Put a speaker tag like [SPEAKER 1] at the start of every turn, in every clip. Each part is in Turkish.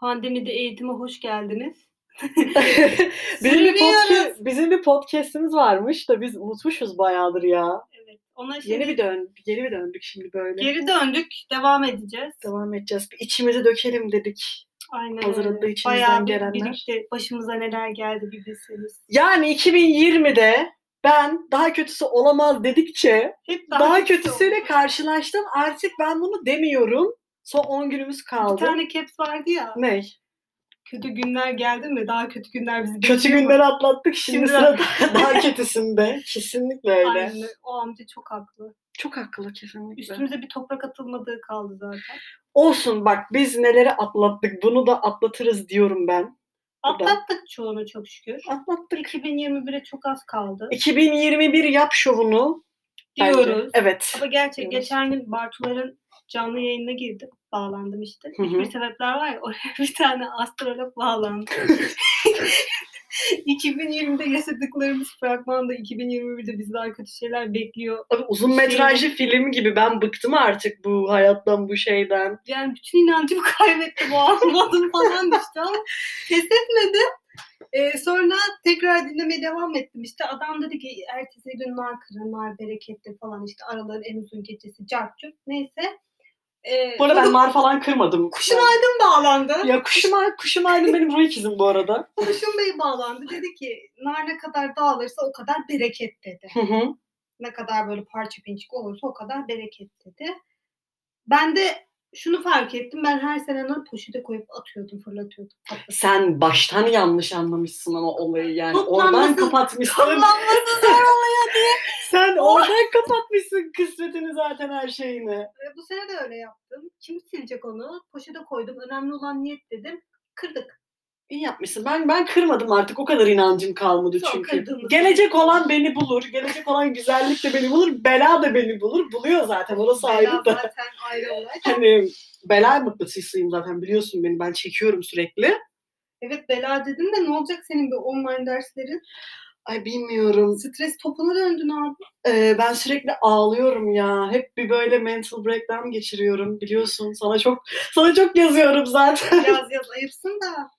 [SPEAKER 1] Pandemide eğitime hoş geldiniz.
[SPEAKER 2] bizim, bir podcast, bizim bir podcast'imiz varmış da biz unutmuşuz bayağıdır ya.
[SPEAKER 1] Evet. Ona şimdi
[SPEAKER 2] Yeni bir dön, yeni bir döndük şimdi böyle.
[SPEAKER 1] geri döndük. Devam edeceğiz.
[SPEAKER 2] Devam edeceğiz. Bir içimizi dökelim dedik.
[SPEAKER 1] Aynen
[SPEAKER 2] Hazırladığı
[SPEAKER 1] öyle.
[SPEAKER 2] içimizden
[SPEAKER 1] Bayağı bir
[SPEAKER 2] gelenler.
[SPEAKER 1] birlikte başımıza neler geldi bir bilseniz.
[SPEAKER 2] Yani 2020'de ben daha kötüsü olamaz dedikçe
[SPEAKER 1] Hep
[SPEAKER 2] daha,
[SPEAKER 1] kötüsü
[SPEAKER 2] kötüsüyle
[SPEAKER 1] oldu.
[SPEAKER 2] karşılaştım. Artık ben bunu demiyorum. Son 10 günümüz
[SPEAKER 1] Bir
[SPEAKER 2] kaldı.
[SPEAKER 1] tane caps vardı ya.
[SPEAKER 2] Ne?
[SPEAKER 1] Kötü günler geldi mi? Daha kötü günler bizi
[SPEAKER 2] Kötü
[SPEAKER 1] bekliyor mu?
[SPEAKER 2] günleri atlattık. Şimdi,
[SPEAKER 1] Şimdi
[SPEAKER 2] sıra daha kötüsünde. Kesinlikle öyle.
[SPEAKER 1] Aynen. O amca çok haklı.
[SPEAKER 2] Çok haklı kesinlikle.
[SPEAKER 1] Üstümüze bir toprak atılmadığı kaldı zaten.
[SPEAKER 2] Olsun bak biz neleri atlattık bunu da atlatırız diyorum ben.
[SPEAKER 1] Atlattık çoğunu çok şükür.
[SPEAKER 2] Atlattık.
[SPEAKER 1] 2021'e çok az kaldı
[SPEAKER 2] 2021 yap şovunu. bence.
[SPEAKER 1] diyoruz.
[SPEAKER 2] Evet.
[SPEAKER 1] Ama gerçek
[SPEAKER 2] Diyoruz.
[SPEAKER 1] geçen gün Bartuların canlı yayınına girdim. Bağlandım işte.
[SPEAKER 2] Hı hı.
[SPEAKER 1] Hiçbir sebepler var ya oraya bir tane astrolog bağlandı. 2020'de yaşadıklarımız fragmanda 2021'de bizi daha kötü şeyler bekliyor.
[SPEAKER 2] Abi uzun metrajlı film gibi ben bıktım artık bu hayattan bu şeyden.
[SPEAKER 1] Yani bütün inancımı kaybettim o anladım falan işte ama pes etmedim. Ee, sonra tekrar dinlemeye devam ettim. İşte adam dedi ki ertesi gün nar kırın, nar bereketli falan işte araların en uzun gecesi cartçuk. Neyse. Ee,
[SPEAKER 2] Bu arada ben nar falan kırmadım.
[SPEAKER 1] Kuşun Aydın bağlandı.
[SPEAKER 2] Ya kuşum, Ay- kuşum aydın benim ruh ikizim bu arada.
[SPEAKER 1] Kuşun Bey bağlandı. Dedi ki nar ne kadar dağılırsa o kadar bereket dedi.
[SPEAKER 2] Hı hı.
[SPEAKER 1] Ne kadar böyle parça pinçik olursa o kadar bereket dedi. Ben de şunu fark ettim. Ben her sene nar poşete koyup atıyordum, fırlatıyordum.
[SPEAKER 2] Sen baştan yanlış anlamışsın ama olayı yani.
[SPEAKER 1] Toplanması-
[SPEAKER 2] Oradan kapatmışsın.
[SPEAKER 1] Kullanması zor oluyor diye.
[SPEAKER 2] Sen oradan kapatmışsın kısmetini zaten her şeyini.
[SPEAKER 1] E, Bu sene de öyle yaptım. Kim silecek onu? Poşete koydum. Önemli olan niyet dedim. Kırdık.
[SPEAKER 2] İyi yapmışsın. Ben ben kırmadım artık. O kadar inancım kalmadı
[SPEAKER 1] Son
[SPEAKER 2] çünkü.
[SPEAKER 1] kırdığımız-
[SPEAKER 2] Gelecek olan beni bulur. Gelecek olan güzellik de beni bulur. Bela da beni bulur. Buluyor zaten. Orası
[SPEAKER 1] Bela
[SPEAKER 2] ayrı da.
[SPEAKER 1] zaten ayrı olay.
[SPEAKER 2] Hani bela mıknatısıyım zaten biliyorsun beni. Ben çekiyorum sürekli.
[SPEAKER 1] Evet bela dedin de ne olacak senin bu online derslerin?
[SPEAKER 2] Ay bilmiyorum.
[SPEAKER 1] Stres topuna döndün abi.
[SPEAKER 2] Ee, ben sürekli ağlıyorum ya. Hep bir böyle mental breakdown geçiriyorum. Biliyorsun. Sana çok sana çok yazıyorum zaten.
[SPEAKER 1] Yaz yaz ayıpsın da.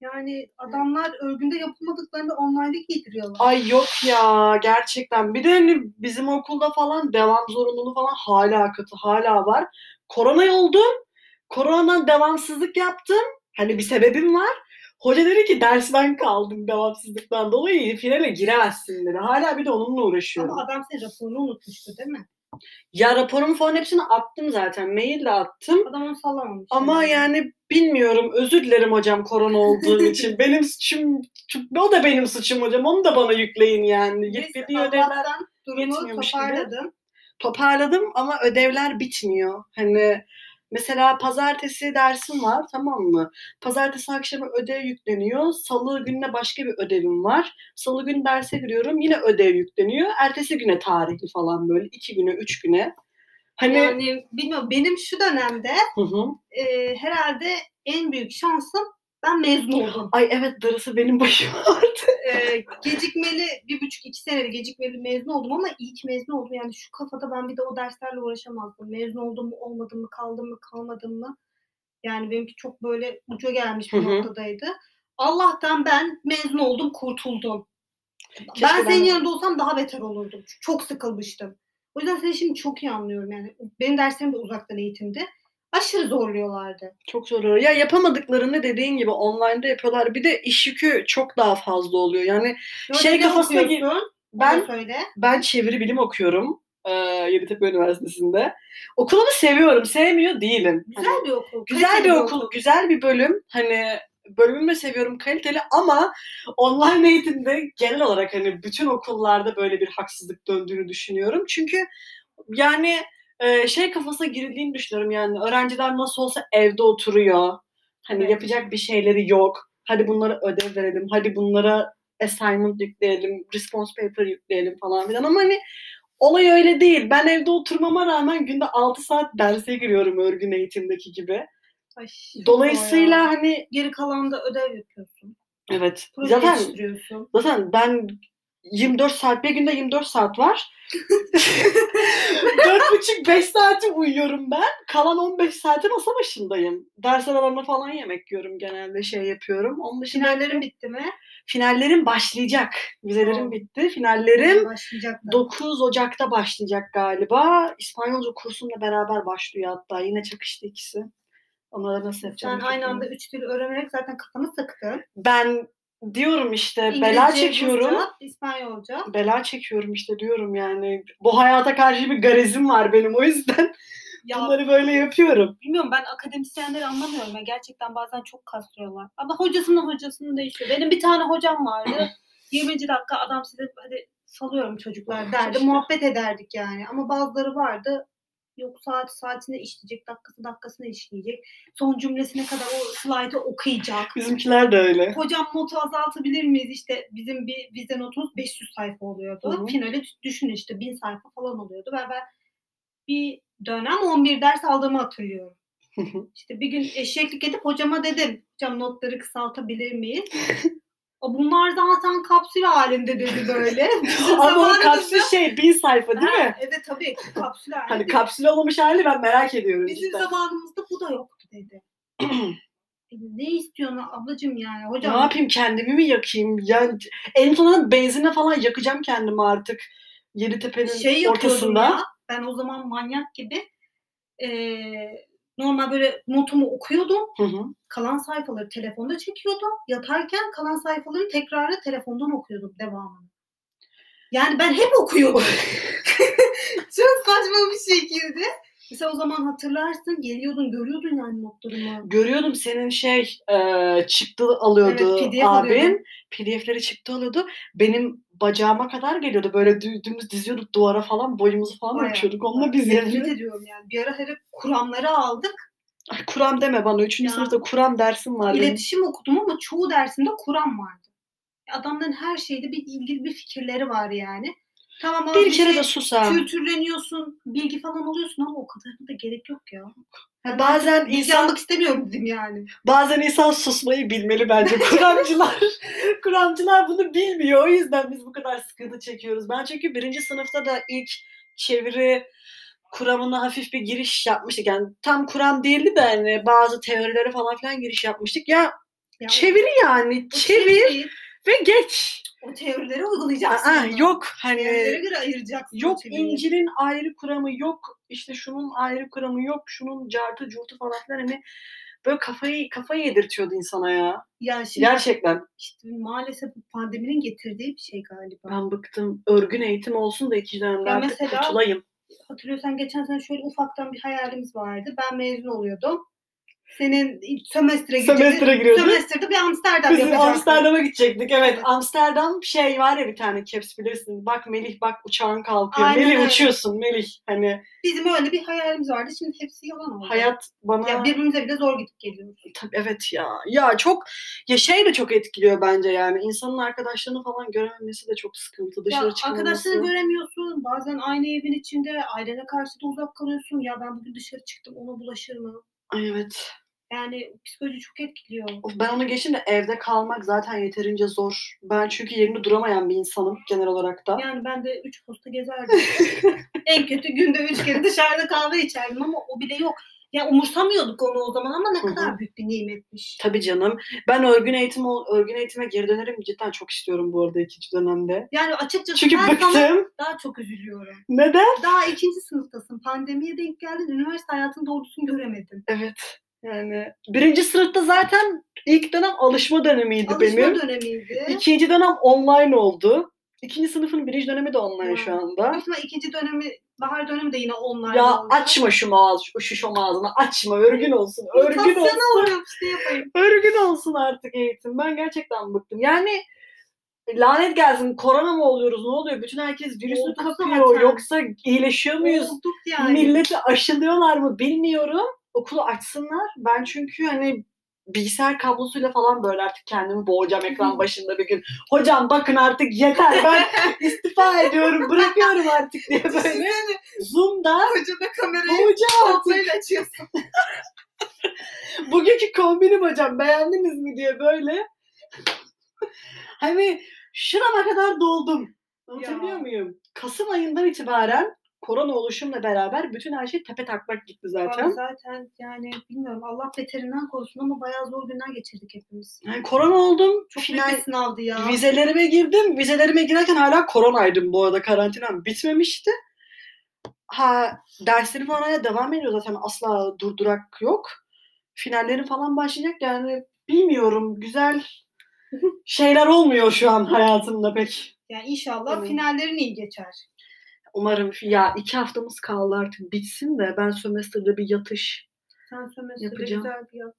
[SPEAKER 1] Yani adamlar örgünde yapılmadıklarını online'da giydiriyorlar.
[SPEAKER 2] Ay yok ya gerçekten. Bir de hani bizim okulda falan devam zorunluluğu falan hala kötü hala var. Korona oldum. Koronadan devamsızlık yaptım. Hani bir sebebim var. Hoca dedi ki dersten kaldım devamsızlıktan dolayı finale giremezsin dedi. Hala bir de onunla uğraşıyorum.
[SPEAKER 1] Ama adam senin raporunu unutmuştu değil mi?
[SPEAKER 2] Ya raporumu falan hepsini attım zaten. Maille attım.
[SPEAKER 1] Adam onu sallamamış.
[SPEAKER 2] Ama yani bilmiyorum. Özür dilerim hocam korona olduğum için. Benim suçum, o da benim suçum hocam. Onu da bana yükleyin yani. Yüklediği ödevler
[SPEAKER 1] durumu
[SPEAKER 2] yetmiyormuş gibi.
[SPEAKER 1] toparladım.
[SPEAKER 2] toparladım ama ödevler bitmiyor. Hani mesela pazartesi dersim var tamam mı? Pazartesi akşamı ödev yükleniyor. Salı gününe başka bir ödevim var. Salı günü derse giriyorum yine ödev yükleniyor. Ertesi güne tarihli falan böyle iki güne üç güne. Hani
[SPEAKER 1] Yani bilmiyorum benim şu dönemde
[SPEAKER 2] Hı hı.
[SPEAKER 1] e, herhalde en büyük şansım ben mezun oldum.
[SPEAKER 2] Ay evet darısı benim başıma artık.
[SPEAKER 1] e, gecikmeli bir buçuk iki seneli gecikmeli mezun oldum ama iyi ki mezun oldum. Yani şu kafada ben bir de o derslerle uğraşamazdım. Mezun oldum mu olmadım mı kaldım mı kalmadım mı? Yani benimki çok böyle uca gelmiş bir
[SPEAKER 2] Hı hı.
[SPEAKER 1] noktadaydı. Allah'tan ben mezun oldum kurtuldum.
[SPEAKER 2] Keşke
[SPEAKER 1] ben senin
[SPEAKER 2] ben-
[SPEAKER 1] yanında olsam daha beter olurdum. Çok sıkılmıştım. O yüzden seni şimdi çok iyi anlıyorum yani. Benim derslerim de uzaktan eğitimdi. Aşırı zorluyorlardı.
[SPEAKER 2] Çok zor. Ya yapamadıklarını dediğin gibi online'da yapıyorlar. Bir de iş yükü çok daha fazla oluyor. Yani Şey
[SPEAKER 1] ne
[SPEAKER 2] kafasına
[SPEAKER 1] okuyorsun?
[SPEAKER 2] ben
[SPEAKER 1] söyle.
[SPEAKER 2] Ben çeviri bilim okuyorum. Ee, Yeditepe Üniversitesi'nde. Okulumu seviyorum. Sevmiyor değilim. Hani
[SPEAKER 1] Güzel bir okul.
[SPEAKER 2] güzel bir okul, güzel bir bölüm. Hani bölümümü de seviyorum kaliteli ama online eğitimde genel olarak hani bütün okullarda böyle bir haksızlık döndüğünü düşünüyorum. Çünkü yani e, şey kafasına girildiğini düşünüyorum yani öğrenciler nasıl olsa evde oturuyor. Hani
[SPEAKER 1] Evet.
[SPEAKER 2] yapacak bir şeyleri yok. Hadi bunlara ödev verelim. Hadi bunlara assignment yükleyelim. Response paper yükleyelim falan filan ama hani olay öyle değil. Ben evde oturmama rağmen günde 6 saat derse giriyorum örgün eğitimdeki gibi.
[SPEAKER 1] Ay,
[SPEAKER 2] Dolayısıyla
[SPEAKER 1] ya.
[SPEAKER 2] hani
[SPEAKER 1] geri kalan da ödev yapıyorsun.
[SPEAKER 2] evet
[SPEAKER 1] Proje
[SPEAKER 2] zaten zaten ben 24 saat bir günde 24 saat var. 4,5-5 saati uyuyorum ben. Kalan 15 saati masa başındayım. Ders aralarında falan yemek yiyorum genelde şey yapıyorum. Onun dışında
[SPEAKER 1] Finallerin bitti mi?
[SPEAKER 2] finallerim başlayacak. Vizelerim bitti. Finallerim
[SPEAKER 1] Başlayacak da.
[SPEAKER 2] 9 Ocak'ta başlayacak galiba. İspanyolca kursumla beraber başlıyor hatta. Yine çakıştı ikisi. Onları nasıl yapacağım?
[SPEAKER 1] Sen aynı anda üç dil öğrenerek zaten kafanı sıktın.
[SPEAKER 2] Ben diyorum işte bela
[SPEAKER 1] İngilizce,
[SPEAKER 2] çekiyorum.
[SPEAKER 1] Rusça, İspanyolca.
[SPEAKER 2] Bela çekiyorum işte diyorum yani. Bu hayata karşı bir garezim var benim o yüzden
[SPEAKER 1] Ya
[SPEAKER 2] bunları böyle yapıyorum.
[SPEAKER 1] bilmiyorum ben akademisyenleri anlamıyorum. ya. Gerçekten bazen çok kastırıyorlar. Ama hocasının hocasının değişiyor. Benim bir tane hocam vardı. 20. dakika adam size hadi salıyorum çocuklar derdi. Muhabbet ederdik yani. Ama bazıları vardı. Yok saat saatine işleyecek, dakikası dakikasına işleyecek. Son cümlesine kadar o slaytı okuyacak.
[SPEAKER 2] Bizimkiler de öyle.
[SPEAKER 1] Hocam notu azaltabilir miyiz? İşte bizim bir vize notumuz 500 sayfa oluyordu.
[SPEAKER 2] Hı hı.
[SPEAKER 1] Finale düşün işte 1000 sayfa falan oluyordu. Ve ben bir dönem 11 ders aldığımı hatırlıyorum. İşte bir gün eşeklik edip hocama dedim. Hocam notları kısaltabilir miyiz? Bunlar zaten kapsül halinde dedi böyle.
[SPEAKER 2] Ama o kapsül şey bin sayfa değil
[SPEAKER 1] Ha,
[SPEAKER 2] mi?
[SPEAKER 1] Evet tabii kapsül halinde.
[SPEAKER 2] Hani kapsül olmamış hali ben merak ediyorum
[SPEAKER 1] Bizim
[SPEAKER 2] cidden.
[SPEAKER 1] zamanımızda bu da yoktu dedi. Ne istiyorsun ablacığım yani?
[SPEAKER 2] Ne
[SPEAKER 1] Hocam
[SPEAKER 2] yapayım kendimi mi yakayım? Ya en sonunda benzinle falan yakacağım kendimi artık. Yeditepe'nin
[SPEAKER 1] şey
[SPEAKER 2] ortasında.
[SPEAKER 1] ya. Ben o zaman manyak gibi eee, normal böyle notumu okuyordum.
[SPEAKER 2] Hı hı.
[SPEAKER 1] Kalan sayfaları telefonda çekiyordum. Yatarken kalan sayfaları tekrarla telefondan okuyordum devamını. Yani ben hep okuyordum. Çok saçma bir şekilde. Mesela o zaman hatırlarsın geliyordun görüyordun yani notlarımı.
[SPEAKER 2] Görüyordum senin şey e, çıktı alıyordu
[SPEAKER 1] Evet, PDF
[SPEAKER 2] abin.
[SPEAKER 1] alıyordum.
[SPEAKER 2] PDF'leri çıktı alıyordu. Benim bacağıma kadar geliyordu. Böyle dü- dümdüz diziyorduk duvara falan. Boyumuzu falan
[SPEAKER 1] Bayağı,
[SPEAKER 2] ölçüyorduk. Onunla biz
[SPEAKER 1] Nefret ediyorum yani. Bir ara hele Kur'anları aldık.
[SPEAKER 2] Ay, Kur'an deme bana. Üçüncü
[SPEAKER 1] Ya.
[SPEAKER 2] sınıfta Kur'an dersim var benim.
[SPEAKER 1] İletişim okudum ama çoğu dersimde Kur'an vardı. Adamların her şeyde bir ilgili bir fikirleri var yani. Tamam abi
[SPEAKER 2] Bir kere
[SPEAKER 1] şey,
[SPEAKER 2] de sus ha.
[SPEAKER 1] kültürleniyorsun, bilgi falan alıyorsun ama o kadarına da gerek yok ya.
[SPEAKER 2] Ha, Bazen
[SPEAKER 1] Bilgi
[SPEAKER 2] insan
[SPEAKER 1] almak istemiyorum dedim yani.
[SPEAKER 2] Bazen insan susmayı bilmeli bence. Kur'ancılar, Kur'ancılar bunu bilmiyor. O yüzden biz bu kadar sıkıntı çekiyoruz. Ben çünkü birinci sınıfta da ilk çeviri kuramına hafif bir giriş yapmıştık. Yani tam Kur'an değildi de hani bazı teorilere falan filan giriş yapmıştık. Ya
[SPEAKER 1] Ya
[SPEAKER 2] çeviri yani.
[SPEAKER 1] o
[SPEAKER 2] Çevir
[SPEAKER 1] teori-
[SPEAKER 2] ve geç.
[SPEAKER 1] O teorileri uygulayacaksın.
[SPEAKER 2] Aa, yok hani
[SPEAKER 1] Teorilere göre ayıracaksın.
[SPEAKER 2] yok. İncil'in ayrı kuramı yok. işte şunun ayrı kuramı yok. Şunun cartı curtu falan filan hani böyle kafayı kafayı yedirtiyordu insana ya.
[SPEAKER 1] Ya şimdi
[SPEAKER 2] Gerçekten.
[SPEAKER 1] işte maalesef bu pandeminin getirdiği bir şey galiba.
[SPEAKER 2] Ben bıktım. Örgün eğitim olsun da ikinci dönemde artık
[SPEAKER 1] mesela-
[SPEAKER 2] kurtulayım.
[SPEAKER 1] Hatırlıyorsan geçen sene şöyle ufaktan bir hayalimiz vardı. Ben mezun oluyordum. Senin sömestre.
[SPEAKER 2] Sömestre giriyorduk.
[SPEAKER 1] Sömestrede bir Amsterdam
[SPEAKER 2] Biz
[SPEAKER 1] yapacaktın.
[SPEAKER 2] Amsterdam'a gidecektik.
[SPEAKER 1] Evet.
[SPEAKER 2] Amsterdam şey var ya bir tane caps bilirsin. Bak Melih bak uçağın kalkıyor.
[SPEAKER 1] Aynen
[SPEAKER 2] Melih
[SPEAKER 1] öyle.
[SPEAKER 2] uçuyorsun Melih. Hani
[SPEAKER 1] Bizim öyle bir hayalimiz vardı. Şimdi hepsi yalan oldu.
[SPEAKER 2] hayat bana
[SPEAKER 1] Ya birbirimize bile zor gidip geliyoruz.
[SPEAKER 2] Tabii, evet ya. Ya çok ya şey de çok etkiliyor bence yani. İnsanın arkadaşlarını falan görememesi de çok sıkıntı. Dışarı
[SPEAKER 1] Ya
[SPEAKER 2] çıkmaması.
[SPEAKER 1] arkadaşlarını göremiyorsun. Bazen aynı evin içinde ailene karşı da uzak kalıyorsun. Ya ben bugün dışarı çıktım ona bulaşır mı?
[SPEAKER 2] Ay evet.
[SPEAKER 1] Yani psikoloji çok etkiliyor.
[SPEAKER 2] Of, Ben onu geçtim de evde kalmak zaten yeterince zor. Ben çünkü yerinde duramayan bir insanım genel olarak da.
[SPEAKER 1] Yani ben de üç posta gezerdim. en kötü günde üç kere dışarıda kahve içerdim ama o bile yok. Ya umursamıyorduk onu o zaman ama ne
[SPEAKER 2] Hı hı.
[SPEAKER 1] kadar büyük bir nimetmiş.
[SPEAKER 2] Tabii canım. Ben örgün eğitim örgün eğitime geri dönerim cidden çok istiyorum bu arada ikinci dönemde.
[SPEAKER 1] Yani açıkçası
[SPEAKER 2] Çünkü
[SPEAKER 1] ben sana
[SPEAKER 2] bıktım.
[SPEAKER 1] daha çok üzülüyorum.
[SPEAKER 2] Neden?
[SPEAKER 1] Daha ikinci sınıftasın. Pandemiye denk geldin. Üniversite hayatının doğrusunu göremedin.
[SPEAKER 2] Evet. Yani birinci sınıfta zaten ilk dönem alışma dönemiydi
[SPEAKER 1] Alışma
[SPEAKER 2] benim.
[SPEAKER 1] dönemiydi.
[SPEAKER 2] İkinci dönem online oldu. İkinci sınıfın birinci dönemi de online
[SPEAKER 1] Hı.
[SPEAKER 2] şu anda.
[SPEAKER 1] Büyük ikinci dönemi, bahar dönemi de yine online
[SPEAKER 2] Ya
[SPEAKER 1] oldu.
[SPEAKER 2] açma şu ağız, şu, şom ağzını açma. Örgün olsun. Örgün olsun.
[SPEAKER 1] Mutasyona uğruyorum işte yapayım.
[SPEAKER 2] Örgün olsun artık eğitim. Ben gerçekten bıktım. Yani lanet gelsin. Korona mı oluyoruz? Ne oluyor? Bütün herkes virüsü
[SPEAKER 1] Olduk
[SPEAKER 2] kapıyor.
[SPEAKER 1] zaten.
[SPEAKER 2] Yoksa iyileşiyor muyuz?
[SPEAKER 1] Olduk yani.
[SPEAKER 2] Milleti aşılıyorlar mı bilmiyorum. Okulu açsınlar. Ben çünkü hani bilgisayar kablosuyla falan böyle artık kendimi boğacağım ekran başında bir gün. Hocam bakın artık yeter ben istifa ediyorum bırakıyorum artık diye böyle. Zoom'da
[SPEAKER 1] Hocada kamerayı kontrol açıyorsun.
[SPEAKER 2] Bugünkü kombinim hocam beğendiniz mi diye böyle. hani şurama kadar doldum. Anlatabiliyor
[SPEAKER 1] Ya.
[SPEAKER 2] muyum? Kasım ayından itibaren korona oluşumla beraber bütün her şey tepe taklak gitti zaten.
[SPEAKER 1] Abi zaten yani bilmiyorum Allah beterinden korusun ama bayağı zor günler geçirdik hepimiz.
[SPEAKER 2] Yani korona oldum.
[SPEAKER 1] Çok
[SPEAKER 2] final
[SPEAKER 1] büyük bir sınavdı ya.
[SPEAKER 2] vizelerime girdim. Vizelerime girerken hala koronaydım bu arada. Karantinam bitmemişti. Ha derslerim falan devam ediyor zaten asla durdurak yok. Finallerim falan başlayacak yani bilmiyorum güzel şeyler olmuyor şu an hayatımda pek.
[SPEAKER 1] Yani inşallah
[SPEAKER 2] Evet.
[SPEAKER 1] finallerin iyi geçer.
[SPEAKER 2] Umarım ya iki haftamız kaldı artık bitsin de ben sömestrde bir yatış.
[SPEAKER 1] Sen sömestrde
[SPEAKER 2] Yapacağım.
[SPEAKER 1] güzel bir yat.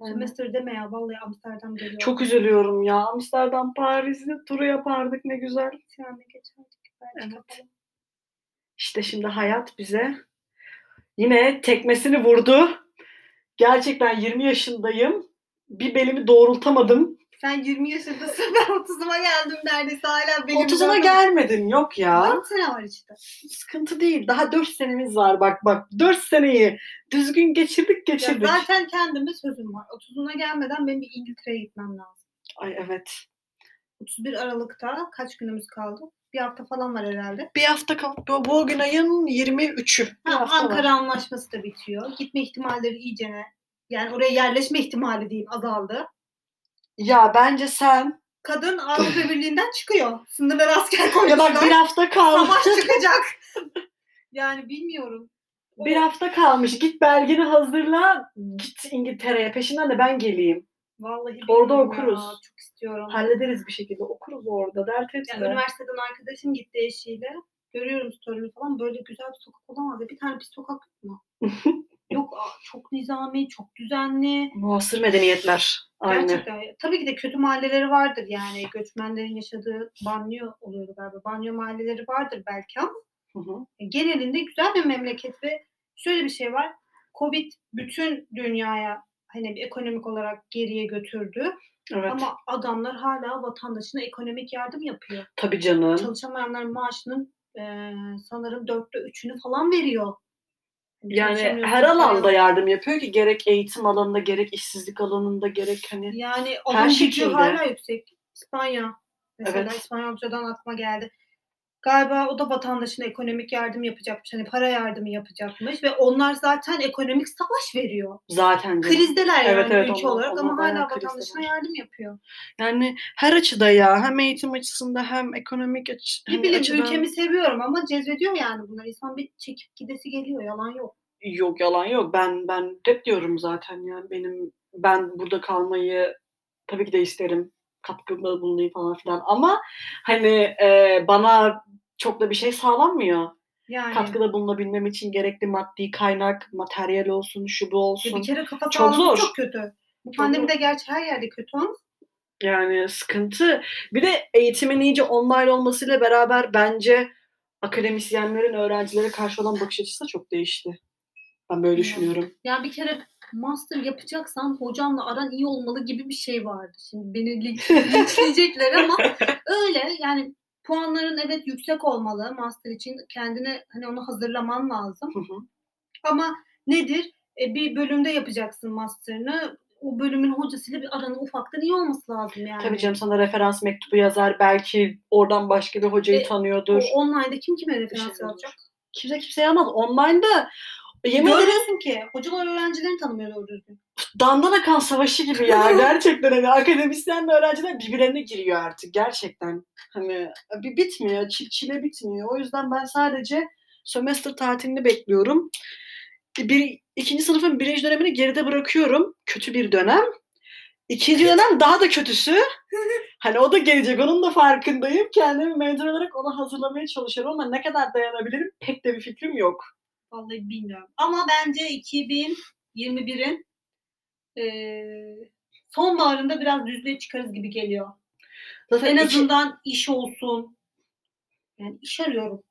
[SPEAKER 2] Yani
[SPEAKER 1] Sömestr deme ya vallahi Amsterdam geliyor.
[SPEAKER 2] çok üzülüyorum ya. Amsterdam, Paris'te turu yapardık ne güzel.
[SPEAKER 1] Yani geçerdik.
[SPEAKER 2] Evet.
[SPEAKER 1] kapalı.
[SPEAKER 2] İşte şimdi hayat bize yine tekmesini vurdu. Gerçekten 20 yaşındayım. Bir belimi doğrultamadım.
[SPEAKER 1] Sen 20 yaşındasın ben 30'uma geldim neredeyse hala benim.
[SPEAKER 2] 30'una gelmedim yok ya.
[SPEAKER 1] 4 sene var işte.
[SPEAKER 2] Sıkıntı değil. Daha 4 senemiz var bak bak. 4 seneyi düzgün geçirdik
[SPEAKER 1] Ya
[SPEAKER 2] geçirdik.
[SPEAKER 1] zaten kendime sözüm var. 30'una gelmeden benim bir İngiltere'ye gitmem lazım.
[SPEAKER 2] Ay evet.
[SPEAKER 1] 31 Aralık'ta kaç günümüz kaldı? Bir hafta falan var herhalde.
[SPEAKER 2] Bir hafta kaldı. Bu- Bugün ayın 23'ü. Bir
[SPEAKER 1] Ha,
[SPEAKER 2] hafta var.
[SPEAKER 1] Ankara Anlaşması da bitiyor. Gitme ihtimalleri iyicene yani oraya yerleşme ihtimali diyeyim azaldı.
[SPEAKER 2] Ya bence sen
[SPEAKER 1] Kadın Avrupa Birliği'nden çıkıyor. Sınırlara asker
[SPEAKER 2] ya
[SPEAKER 1] koymuşlar.
[SPEAKER 2] bak bir hafta kaldı.
[SPEAKER 1] Savaş çıkacak. yani bilmiyorum.
[SPEAKER 2] Bir hafta kalmış. Git belgeni hazırla. Git İngiltere'ye. Peşinden de ben geleyim.
[SPEAKER 1] Vallahi
[SPEAKER 2] Orada
[SPEAKER 1] bilmiyorum
[SPEAKER 2] okuruz.
[SPEAKER 1] Ya, çok istiyorum.
[SPEAKER 2] Hallederiz bir şekilde. Okuruz orada. Dert
[SPEAKER 1] Ya,
[SPEAKER 2] etme.
[SPEAKER 1] üniversiteden arkadaşım gitti eşiyle. Görüyorum story'ini falan. Böyle güzel bir sokak olamaz ya. Bir tane pis sokak yok mu? yok çok nizami, çok düzenli.
[SPEAKER 2] Muasır medeniyetler. Aynı.
[SPEAKER 1] Gerçekten. Tabii ki de kötü mahalleleri vardır yani. Göçmenlerin yaşadığı banyo oluyordu galiba. Banyo mahalleleri vardır belki ama
[SPEAKER 2] Hı hı.
[SPEAKER 1] genelinde güzel bir memleket ve şöyle bir şey var. Covid bütün dünyaya hani bir ekonomik olarak geriye götürdü.
[SPEAKER 2] Evet.
[SPEAKER 1] Ama adamlar hala vatandaşına ekonomik yardım yapıyor.
[SPEAKER 2] Tabii canım.
[SPEAKER 1] Çalışamayanların maaşının e, sanırım dörtte üçünü falan veriyor.
[SPEAKER 2] Yani her alanda yardım yapıyor ki gerek eğitim alanında gerek işsizlik alanında gerek hani
[SPEAKER 1] Yani
[SPEAKER 2] Her şekilde.
[SPEAKER 1] hala yüksek. İspanya. Mesela
[SPEAKER 2] Evet.
[SPEAKER 1] İspanyolcadan aklıma geldi. Galiba o da vatandaşına ekonomik yardım yapacakmış. Hani para yardımı yapacakmış. Ve onlar zaten ekonomik savaş veriyor.
[SPEAKER 2] zaten canım.
[SPEAKER 1] Krizdeler yani
[SPEAKER 2] Evet, evet,
[SPEAKER 1] ülke
[SPEAKER 2] onlar-
[SPEAKER 1] olarak
[SPEAKER 2] onlar
[SPEAKER 1] ama hala
[SPEAKER 2] krizdeler.
[SPEAKER 1] vatandaşına yardım yapıyor.
[SPEAKER 2] Yani her açıda ya hem eğitim açısında hem ekonomik açı,
[SPEAKER 1] Ne
[SPEAKER 2] hani
[SPEAKER 1] bileyim
[SPEAKER 2] açıdan
[SPEAKER 1] ülkemi seviyorum ama cezbediyor yani bunlar. İnsan bir çekip gidesi geliyor. Yalan yok.
[SPEAKER 2] yok yalan yok. Ben ben hep diyorum zaten yani benim ben burada kalmayı tabii ki de isterim. Katkıda bulunayım falan filan ama hani e, bana çok da bir şey sağlanmıyor.
[SPEAKER 1] Yani
[SPEAKER 2] Katkıda bulunabilmem için gerekli maddi kaynak, materyal olsun, şu bu olsun.
[SPEAKER 1] bir kere kafa
[SPEAKER 2] Çok zor.
[SPEAKER 1] çok kötü. Bu
[SPEAKER 2] Çok
[SPEAKER 1] pandemi de
[SPEAKER 2] zor.
[SPEAKER 1] gerçi her yerde kötü ama
[SPEAKER 2] Yani sıkıntı. Bir de eğitimin iyice online olmasıyla beraber bence akademisyenlerin öğrencilere karşı olan bakış açısı da çok değişti. Ben böyle düşünüyorum.
[SPEAKER 1] Ya bir kere master yapacaksan hocamla aran iyi olmalı gibi bir şey vardı. Şimdi beni linç- linçleyecekler ama öyle yani puanların evet yüksek olmalı master için kendine hani onu hazırlaman lazım.
[SPEAKER 2] Hı hı.
[SPEAKER 1] Ama nedir? E, bir bölümde yapacaksın master'ını. O bölümün hocasıyla bir aranın ufaktan iyi olması lazım yani.
[SPEAKER 2] Tabii canım sana referans mektubu yazar. Belki oradan başka bir hocayı
[SPEAKER 1] E,
[SPEAKER 2] tanıyordur.
[SPEAKER 1] O online'da kim kime referans
[SPEAKER 2] şey olur.
[SPEAKER 1] alacak?
[SPEAKER 2] Kimse kimseye yapmaz. Online'da yemin ederim
[SPEAKER 1] Görüyorsun ki hocalar öğrencilerini tanımıyor doğru düzgün.
[SPEAKER 2] dandan akan savaşı gibi ya. Gerçekten hani akademisyenle öğrenciler birbirlerine giriyor artık. Gerçekten. Hani bir bitmiyor. Çil, çile bitmiyor. O yüzden ben sadece sömestr tatilini bekliyorum. Bir, ikinci sınıfın birinci dönemini geride bırakıyorum. Kötü bir dönem. İkinci dönem daha da kötüsü. Hani o da gelecek. Onun da farkındayım. Kendimi mentor olarak onu hazırlamaya çalışıyorum ama ne kadar dayanabilirim pek de bir fikrim yok.
[SPEAKER 1] Vallahi bilmiyorum. Ama bence 2021'in eee sonbaharında biraz düzlüğe çıkarız gibi geliyor.
[SPEAKER 2] Zaten
[SPEAKER 1] En
[SPEAKER 2] iki-
[SPEAKER 1] azından iş olsun. Yani iş arıyorum.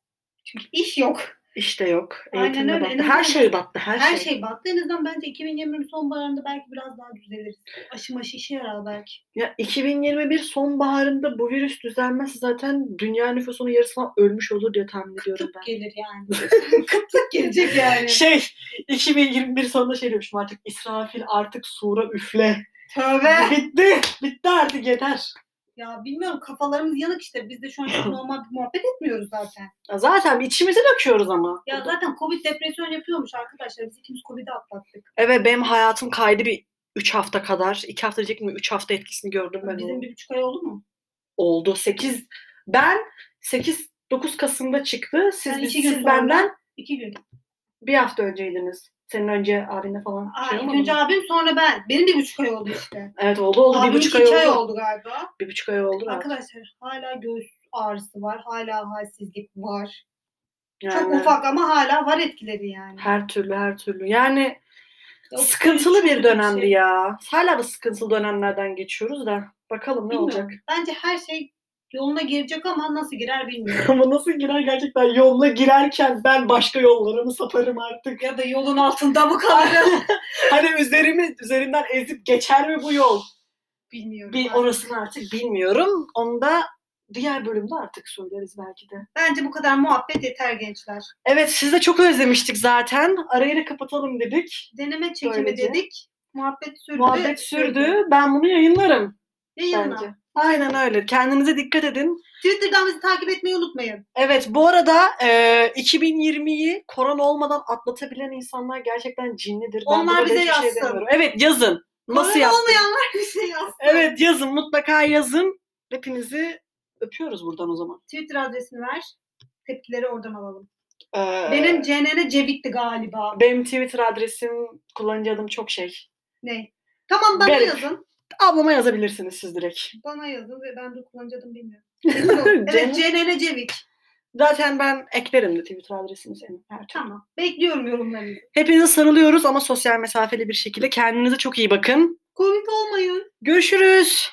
[SPEAKER 1] Çünkü iş yok.
[SPEAKER 2] İşte yok.
[SPEAKER 1] Aynen
[SPEAKER 2] Eğitimde
[SPEAKER 1] öyle.
[SPEAKER 2] battı.
[SPEAKER 1] En
[SPEAKER 2] Her şey battı. Her,
[SPEAKER 1] Her
[SPEAKER 2] şey.
[SPEAKER 1] şey battı. En azından bence 2021'in sonbaharında belki biraz daha düzeliriz. Aşı maşı işe yarar belki.
[SPEAKER 2] Ya 2021 sonbaharında bu virüs düzelmezse zaten dünya nüfusunun yarısı falan ölmüş olur diye tahmin ediyorum
[SPEAKER 1] Kıtlık
[SPEAKER 2] ben.
[SPEAKER 1] gelir yani. Kıtlık gelecek yani.
[SPEAKER 2] Şey 2021 sonunda şey demişim artık İsrafil artık sura üfle.
[SPEAKER 1] Tövbe.
[SPEAKER 2] Bitti. Bitti artık yeter.
[SPEAKER 1] Ya bilmiyorum kafalarımız yanık işte. Biz de şu an çok normal bir muhabbet etmiyoruz zaten.
[SPEAKER 2] Ya Zaten içimizi döküyoruz ama.
[SPEAKER 1] Ya zaten Covid depresyon yapıyormuş arkadaşlar. Biz ikimiz Covid'i atlattık.
[SPEAKER 2] Evet benim hayatım kaydı bir 3 hafta kadar. 2 hafta diyecek mi? 3 hafta etkisini gördüm ben.
[SPEAKER 1] Bizim
[SPEAKER 2] onun.
[SPEAKER 1] bir buçuk ay oldu mu?
[SPEAKER 2] Oldu. 8 ben 8 9 Kasım'da çıktı. Siz,
[SPEAKER 1] Ben
[SPEAKER 2] biz- siz
[SPEAKER 1] sonra-
[SPEAKER 2] benden
[SPEAKER 1] İki gün.
[SPEAKER 2] bir hafta önceydiniz. Senin önce abinle falan.
[SPEAKER 1] Aa,
[SPEAKER 2] şey
[SPEAKER 1] ilk
[SPEAKER 2] olmadı
[SPEAKER 1] önce
[SPEAKER 2] mı?
[SPEAKER 1] abim sonra ben. Benim bir buçuk ay oldu işte.
[SPEAKER 2] Evet oldu oldu.
[SPEAKER 1] Abimin
[SPEAKER 2] bir buçuk ay
[SPEAKER 1] ay
[SPEAKER 2] oldu.
[SPEAKER 1] oldu galiba.
[SPEAKER 2] Bir buçuk ay oldu. evet.
[SPEAKER 1] Arkadaşlar hala göğüs ağrısı var. Hala halsizlik var.
[SPEAKER 2] Yani
[SPEAKER 1] Çok ufak ama hala var etkileri yani.
[SPEAKER 2] Her türlü her türlü. Yani
[SPEAKER 1] Ya o
[SPEAKER 2] sıkıntılı bir dönemdi
[SPEAKER 1] şey.
[SPEAKER 2] ya. Hala da sıkıntılı dönemlerden geçiyoruz da. Bakalım ne
[SPEAKER 1] Bilmiyorum.
[SPEAKER 2] olacak.
[SPEAKER 1] Bence her şey yoluna girecek ama nasıl girer bilmiyorum.
[SPEAKER 2] Ama nasıl girer gerçekten yoluna girerken ben başka yollara mı saparım artık?
[SPEAKER 1] ya da yolun altında mı kalırım?
[SPEAKER 2] hani üzerimi üzerinden ezip geçer mi bu yol?
[SPEAKER 1] bilmiyorum.
[SPEAKER 2] Bir orasını artık bilmiyorum. Onu da diğer bölümde artık söyleriz belki de.
[SPEAKER 1] Bence bu kadar muhabbet yeter gençler.
[SPEAKER 2] Evet siz de çok özlemiştik zaten. Arayı da kapatalım dedik.
[SPEAKER 1] Deneme çekimi
[SPEAKER 2] Böylece.
[SPEAKER 1] dedik. Muhabbet sürdü.
[SPEAKER 2] Muhabbet sürdü. Ben bunu yayınlarım
[SPEAKER 1] Yayınla.
[SPEAKER 2] bence. Aynen öyle. Kendinize dikkat edin.
[SPEAKER 1] Twitter'dan bizi takip etmeyi unutmayın.
[SPEAKER 2] Evet bu arada e, 2020'yi korona olmadan atlatabilen insanlar gerçekten cinlidir. Ben
[SPEAKER 1] Onlar bize
[SPEAKER 2] hiçbir şey
[SPEAKER 1] yazsın.
[SPEAKER 2] demiyorum. Evet yazın. Nasıl
[SPEAKER 1] Korona
[SPEAKER 2] yaptın?
[SPEAKER 1] olmayanlar bir şey yazsın.
[SPEAKER 2] Evet yazın. Mutlaka yazın. Hepinizi öpüyoruz buradan o zaman.
[SPEAKER 1] Twitter adresini ver. Tepkileri oradan alalım.
[SPEAKER 2] Ee,
[SPEAKER 1] Benim CNN Cevik'ti galiba.
[SPEAKER 2] benim Twitter adresim, kullanıcı adım çok şey.
[SPEAKER 1] Ne? Tamam bana
[SPEAKER 2] Garip.
[SPEAKER 1] yazın.
[SPEAKER 2] Ablama yazabilirsiniz siz direkt.
[SPEAKER 1] Bana yazın ve ben de kullanıcı bilmiyorum. evet CNN Cevik.
[SPEAKER 2] Zaten ben eklerim de Twitter adresimi senin. Her türlü.
[SPEAKER 1] Tamam. Bekliyorum yorumlarınızı.
[SPEAKER 2] Hepinize sarılıyoruz ama sosyal mesafeli bir şekilde. Kendinize çok iyi bakın.
[SPEAKER 1] Covid olmayın.
[SPEAKER 2] Görüşürüz.